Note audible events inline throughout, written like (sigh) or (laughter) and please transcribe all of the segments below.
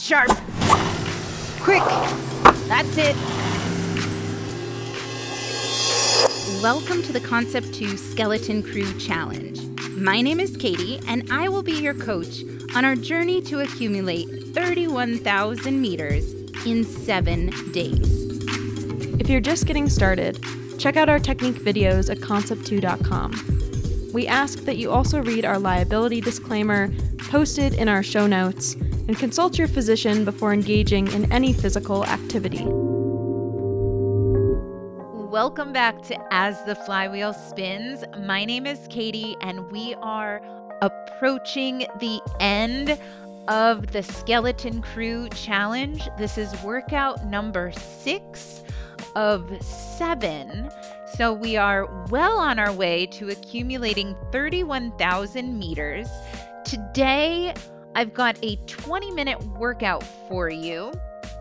Sharp. Quick. That's it. Welcome to the Concept 2 Skeleton Crew Challenge. My name is Katie, and I will be your coach on our journey to accumulate 31,000 meters in seven days. If you're just getting started, check out our technique videos at concept2.com. We ask that you also read our liability disclaimer posted in our show notes and consult your physician before engaging in any physical activity. Welcome back to As the Flywheel Spins. My name is Katie, and we are approaching the end of the Skeleton Crew Challenge. This is workout number six of seven. So we are well on our way to accumulating 31,000 meters. Today, I've got a 20 minute workout for you.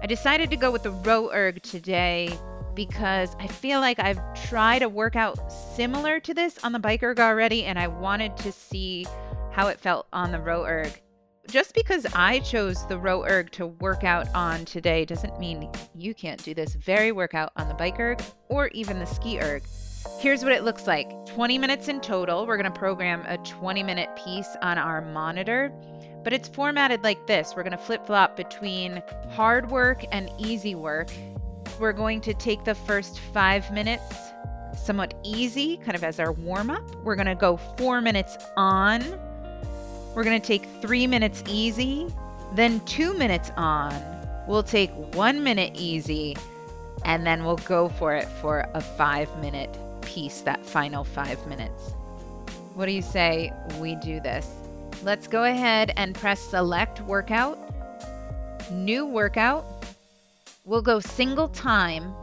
I decided to go with the row erg today because I feel like I've tried a workout similar to this on the bike erg already, and I wanted to see how it felt on the row erg. Just because I chose the row erg to work out on today doesn't mean you can't do this very workout on the bike erg or even the ski erg. Here's what it looks like 20 minutes in total. We're going to program a 20 minute piece on our monitor, but it's formatted like this. We're going to flip flop between hard work and easy work. We're going to take the first five minutes somewhat easy, kind of as our warm up. We're going to go four minutes on we're going to take three minutes easy, then two minutes on. We'll take one minute easy, and then we'll go for it for a five minute piece, that final five minutes. What do you say we do this? Let's go ahead and press select workout, new workout. We'll go single time,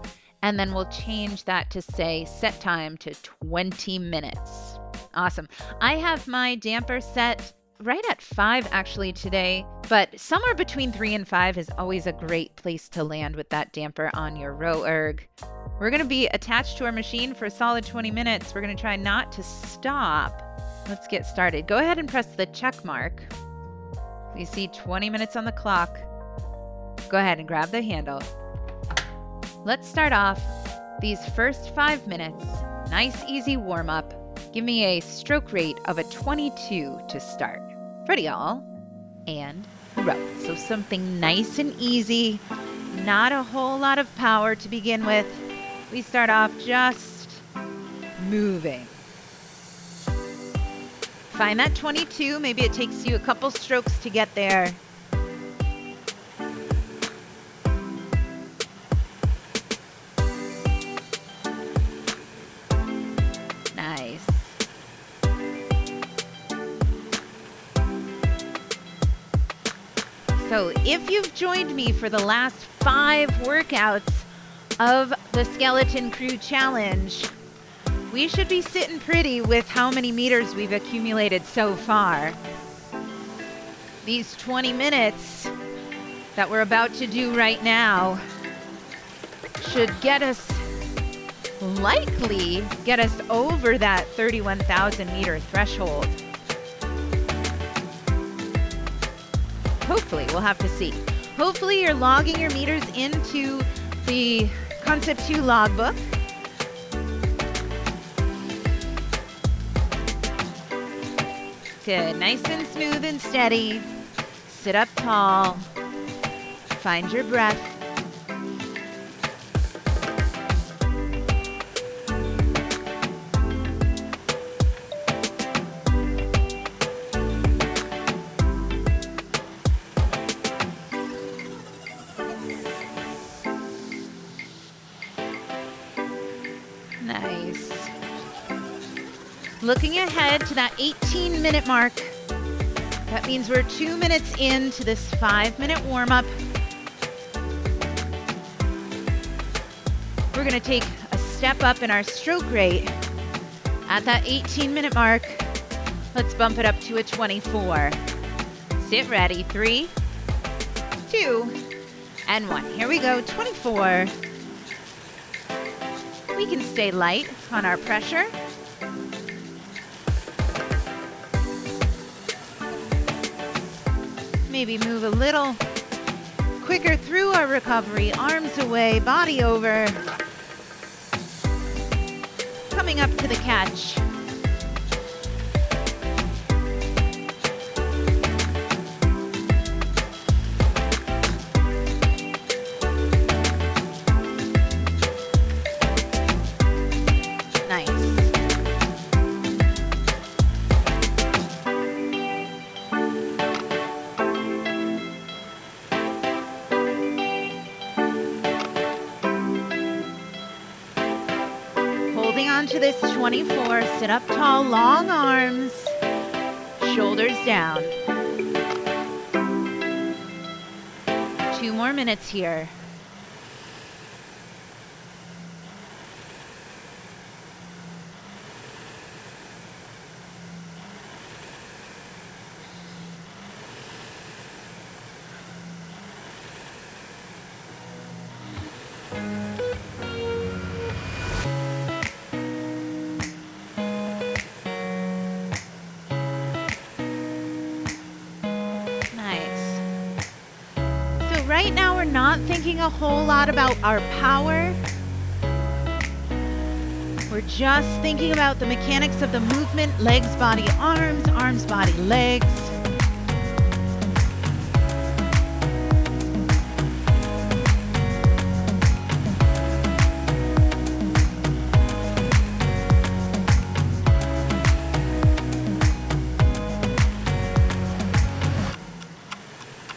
and then we'll change that to say set time to 20 minutes. Awesome. I have my damper set right at five actually today, but somewhere between three and five is always a great place to land with that damper on your row erg. We're going to be attached to our machine for a solid 20 minutes. We're going to try not to stop. Let's get started. Go ahead and press the check mark. You see 20 minutes on the clock. Go ahead and grab the handle. Let's start off these first five minutes. Nice, easy warm up. Give me a stroke rate of a 22 to start. Ready, all? And row. So something nice and easy, not a whole lot of power to begin with. We start off just moving. Find that 22. Maybe it takes you a couple strokes to get there. Nice. So, if you've joined me for the last five workouts of the Skeleton Crew Challenge, we should be sitting pretty with how many meters we've accumulated so far. These 20 minutes that we're about to do right now should get us, likely, get us over that 31,000 meter threshold. Hopefully, we'll have to see. Hopefully, you're logging your meters into the Concept 2 logbook. Good. Nice and smooth and steady. Sit up tall. Find your breath. Looking ahead to that 18 minute mark. That means we're two minutes into this five minute warm up. We're going to take a step up in our stroke rate at that 18 minute mark. Let's bump it up to a 24. Sit ready. Three, two, and one. Here we go. 24. We can stay light on our pressure. Maybe move a little quicker through our recovery. Arms away, body over. Coming up to the catch. Onto this 24. Sit up tall, long arms, shoulders down. Two more minutes here. A whole lot about our power. We're just thinking about the mechanics of the movement legs, body, arms, arms, body, legs.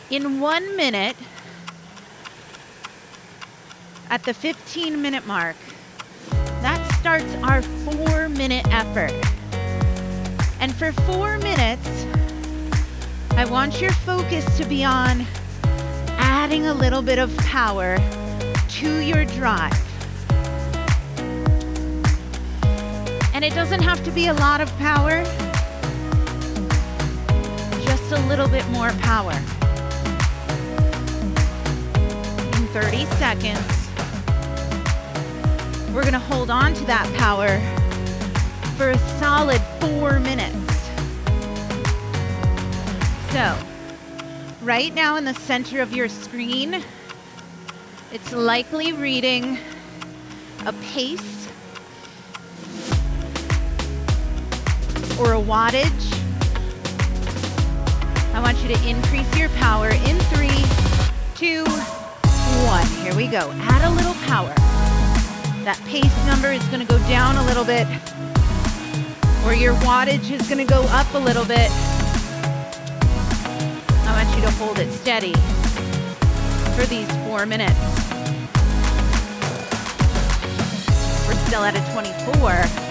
In one minute, at the 15 minute mark. That starts our four minute effort. And for four minutes, I want your focus to be on adding a little bit of power to your drive. And it doesn't have to be a lot of power, just a little bit more power. In 30 seconds, we're going to hold on to that power for a solid four minutes. So, right now in the center of your screen, it's likely reading a pace or a wattage. I want you to increase your power in three, two, one. Here we go. Add a little power. That pace number is going to go down a little bit, or your wattage is going to go up a little bit. I want you to hold it steady for these four minutes. We're still at a 24.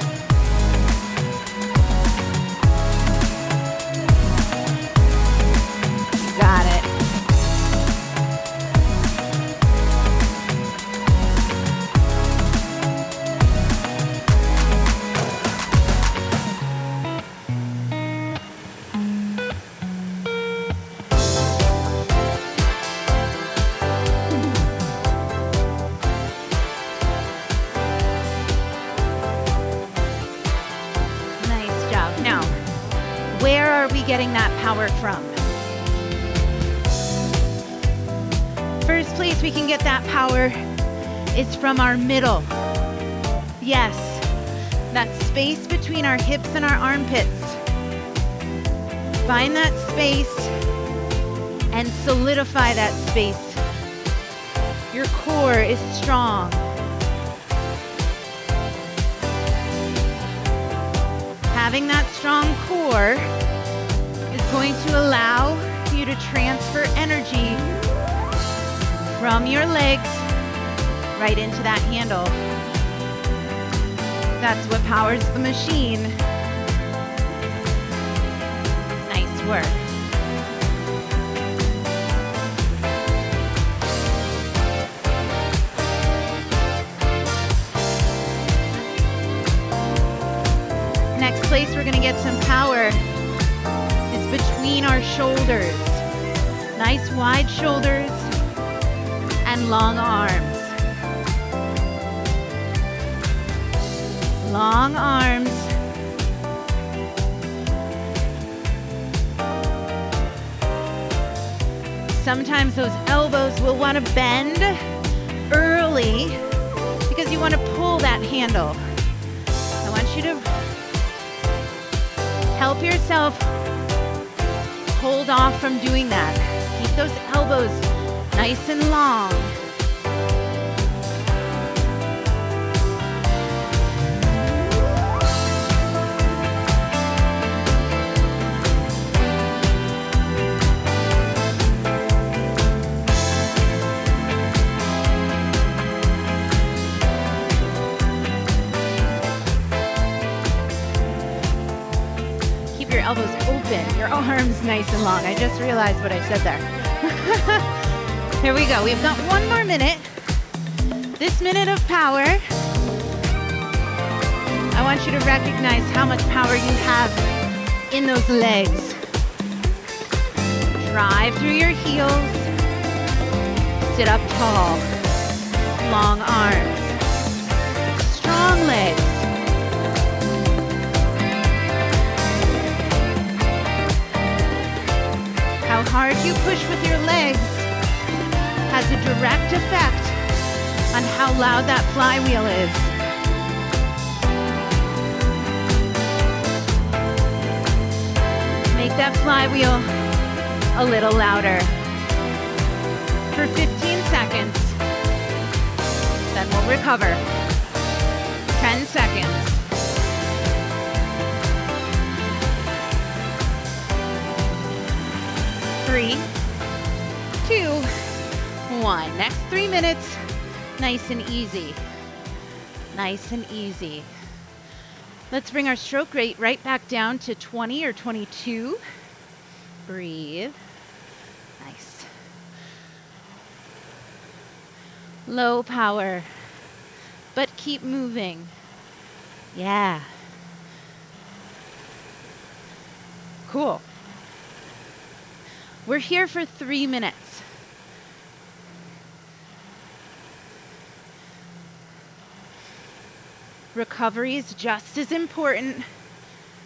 Power from? First place we can get that power is from our middle. Yes, that space between our hips and our armpits. Find that space and solidify that space. Your core is strong. Having that strong core going to allow you to transfer energy from your legs right into that handle. That's what powers the machine. Nice work. Next place we're going to get some power between our shoulders. Nice wide shoulders and long arms. Long arms. Sometimes those elbows will want to bend early because you want to pull that handle. I want you to help yourself hold off from doing that. Keep those elbows nice and long. Nice and long. I just realized what I said there. (laughs) Here we go. We've got one more minute. This minute of power. I want you to recognize how much power you have in those legs. Drive through your heels. Sit up tall. Long arms. How hard you push with your legs has a direct effect on how loud that flywheel is. Make that flywheel a little louder for 15 seconds. Then we'll recover. 10 seconds. Three, two, one. Next three minutes, nice and easy. Nice and easy. Let's bring our stroke rate right back down to 20 or 22. Breathe. Nice. Low power, but keep moving. Yeah. Cool. We're here for three minutes. Recovery is just as important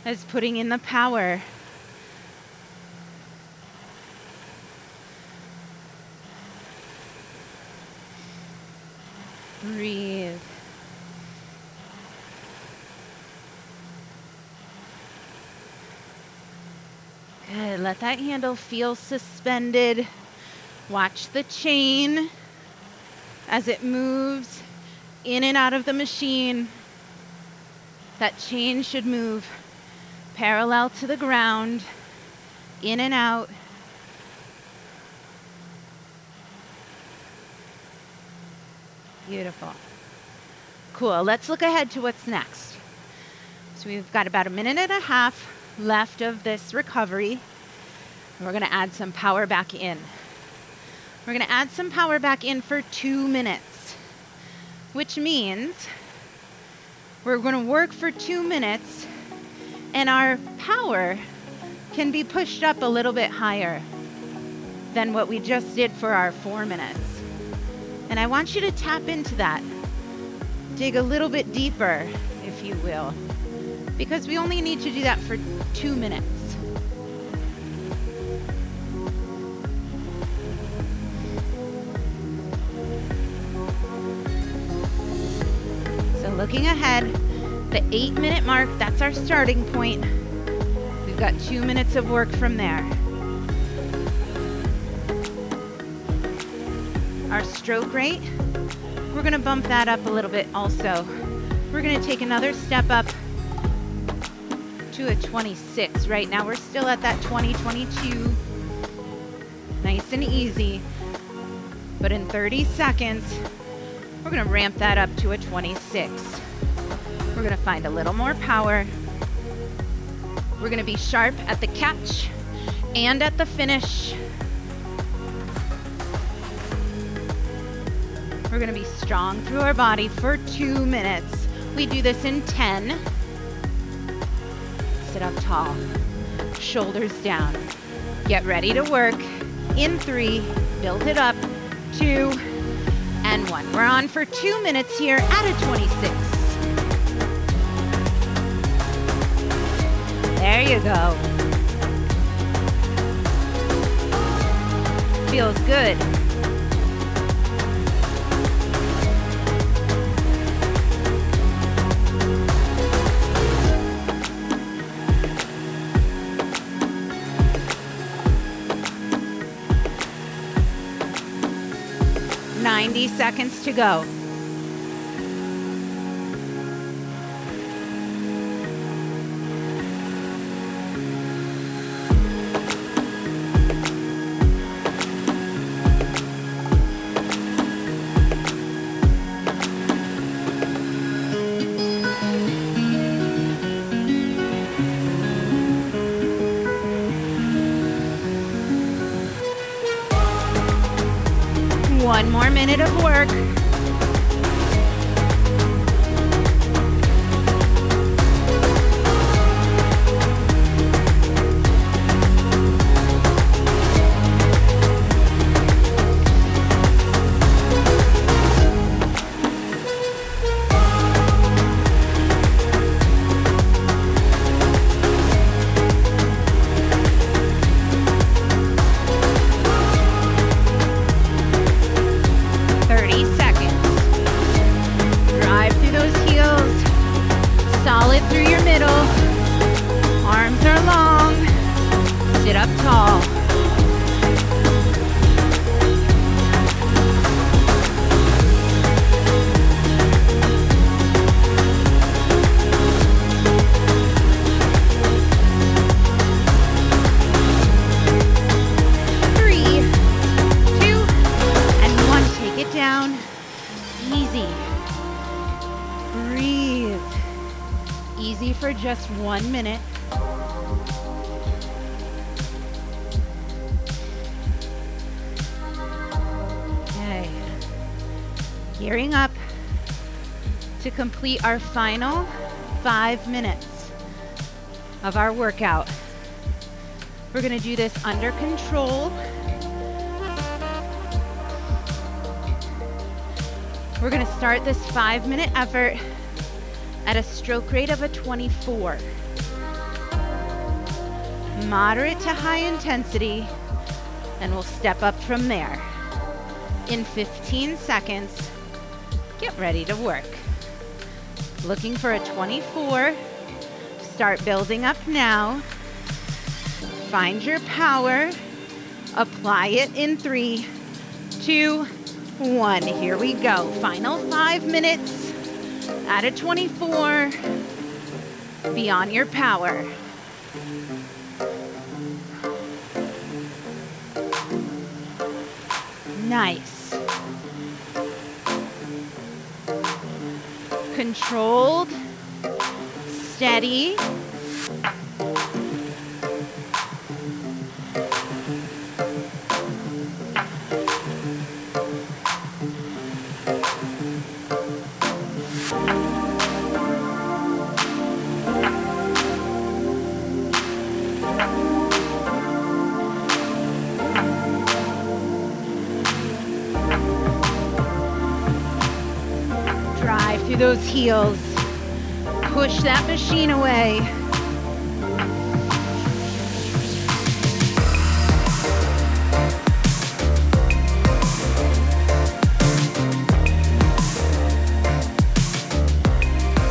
as putting in the power. Breathe. Let that handle feel suspended. Watch the chain as it moves in and out of the machine. That chain should move parallel to the ground, in and out. Beautiful. Cool. Let's look ahead to what's next. So we've got about a minute and a half left of this recovery. We're going to add some power back in. We're going to add some power back in for two minutes, which means we're going to work for two minutes and our power can be pushed up a little bit higher than what we just did for our four minutes. And I want you to tap into that. Dig a little bit deeper, if you will, because we only need to do that for two minutes. Looking ahead, the eight minute mark, that's our starting point. We've got two minutes of work from there. Our stroke rate, we're to bump that up a little bit also. We're to take another step up to a 26. Right now, we're still at that 20, 22. Nice and easy. But in 30 seconds, we're to ramp that up to a 26. We're going to find a little more power. We're going to be sharp at the catch and at the finish. We're going to be strong through our body for two minutes. We do this in 10. Sit up tall, shoulders down. Get ready to work in three, build it up, two, and one. We're on for two minutes here at a 26. There you go. feels good. Ninety seconds to go. For just one minute. Okay. Gearing up to complete our final five minutes of our workout. We're going to do this under control. We're going to start this five minute effort at a stroke rate of a 24. Moderate to high intensity, and we'll step up from there. In 15 seconds, get ready to work. Looking for a 24. Start building up now. Find your power. Apply it in three, two, one. Here we go. Final five minutes at a 24. beyond your power. Nice. Controlled, steady. Heels. Push that machine away.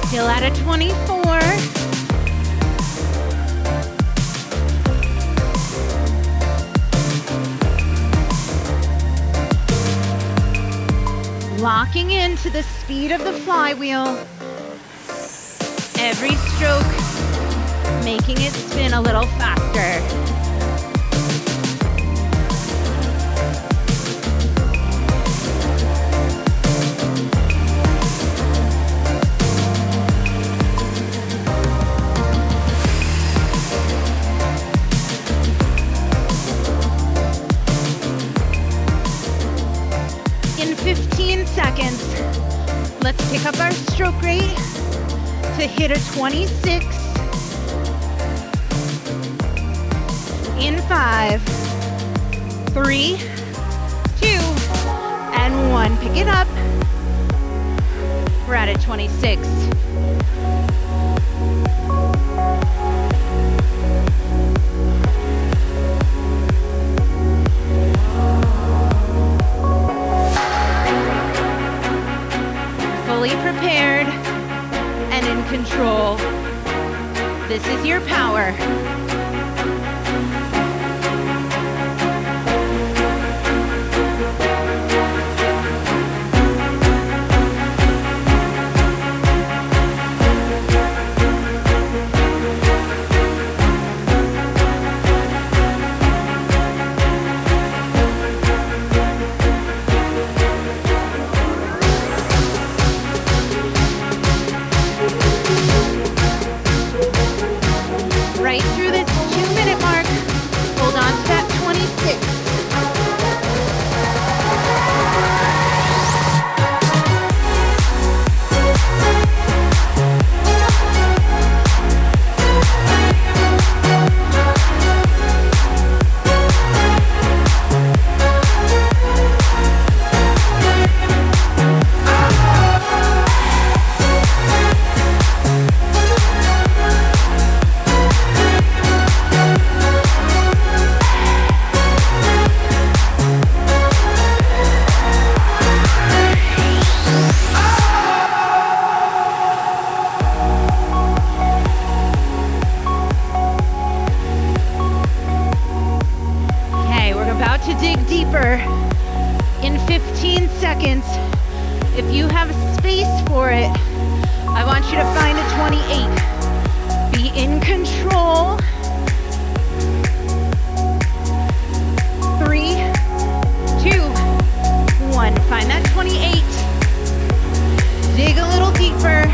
Still at a 24. Locking into the speed of the flywheel. Every stroke making it spin a little faster. Let's pick up our stroke rate to hit a 26. In five, three, two, and one. Pick it up. We're at a 26. If you have space for it, I want you to find a 28. Be in control. Three, two, one. Find that 28. Dig a little deeper.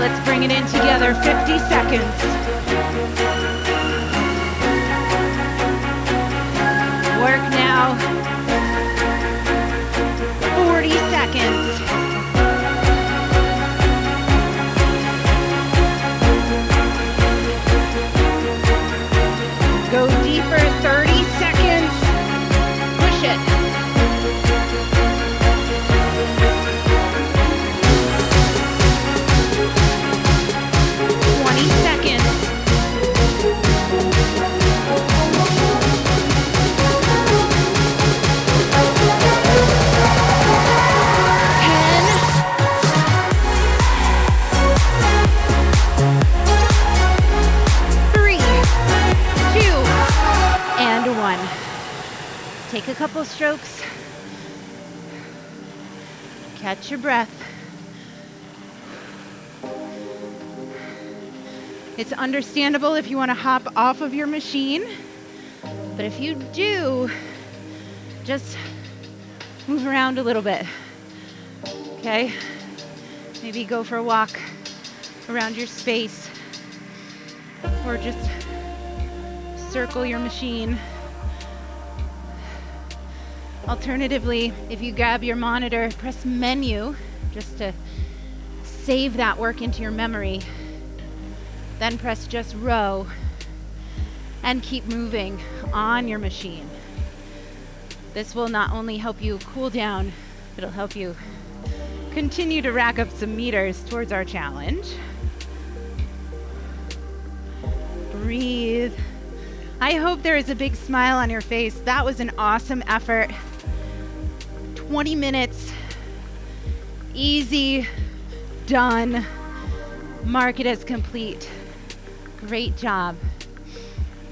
Let's bring it in together. 50 seconds. 40 It's understandable if you want to hop off of your machine, but if you do, just move around a little bit. Okay? Maybe go for a walk around your space or just circle your machine. Alternatively, if you grab your monitor, press menu just to save that work into your memory. Then press just row and keep moving on your machine. This will not only help you cool down, it'll help you continue to rack up some meters towards our challenge. Breathe. I hope there is a big smile on your face. That was an awesome effort. 20 minutes. Easy. Done. Mark it as complete. Great job.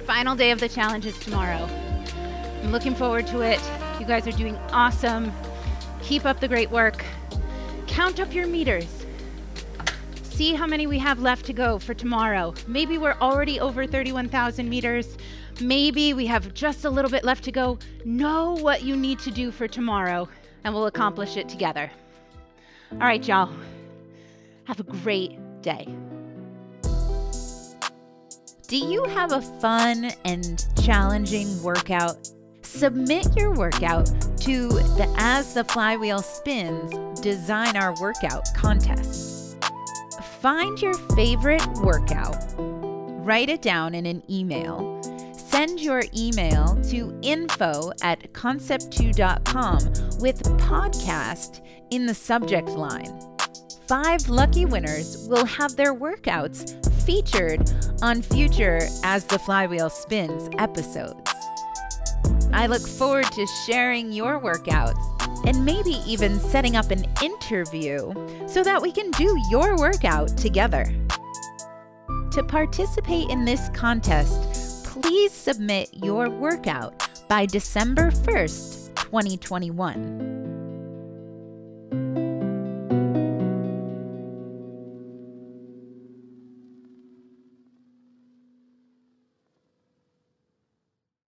Final day of the challenge is tomorrow. I'm looking forward to it. You guys are doing awesome. Keep up the great work. Count up your meters. See how many we have left to go for tomorrow. Maybe we're already over 31,000 meters. Maybe we have just a little bit left to go. Know what you need to do for tomorrow, and we'll accomplish it together. All right, y'all. Have a great day. Do you have a fun and challenging workout? Submit your workout to the As the Flywheel Spins Design Our Workout contest. Find your favorite workout, write it down in an email, send your email to info at concept2.com with podcast in the subject line. Five lucky winners will have their workouts featured on future As the Flywheel Spins episodes. I look forward to sharing your workouts and maybe even setting up an interview so that we can do your workout together. To participate in this contest, please submit your workout by December 1st, 2021.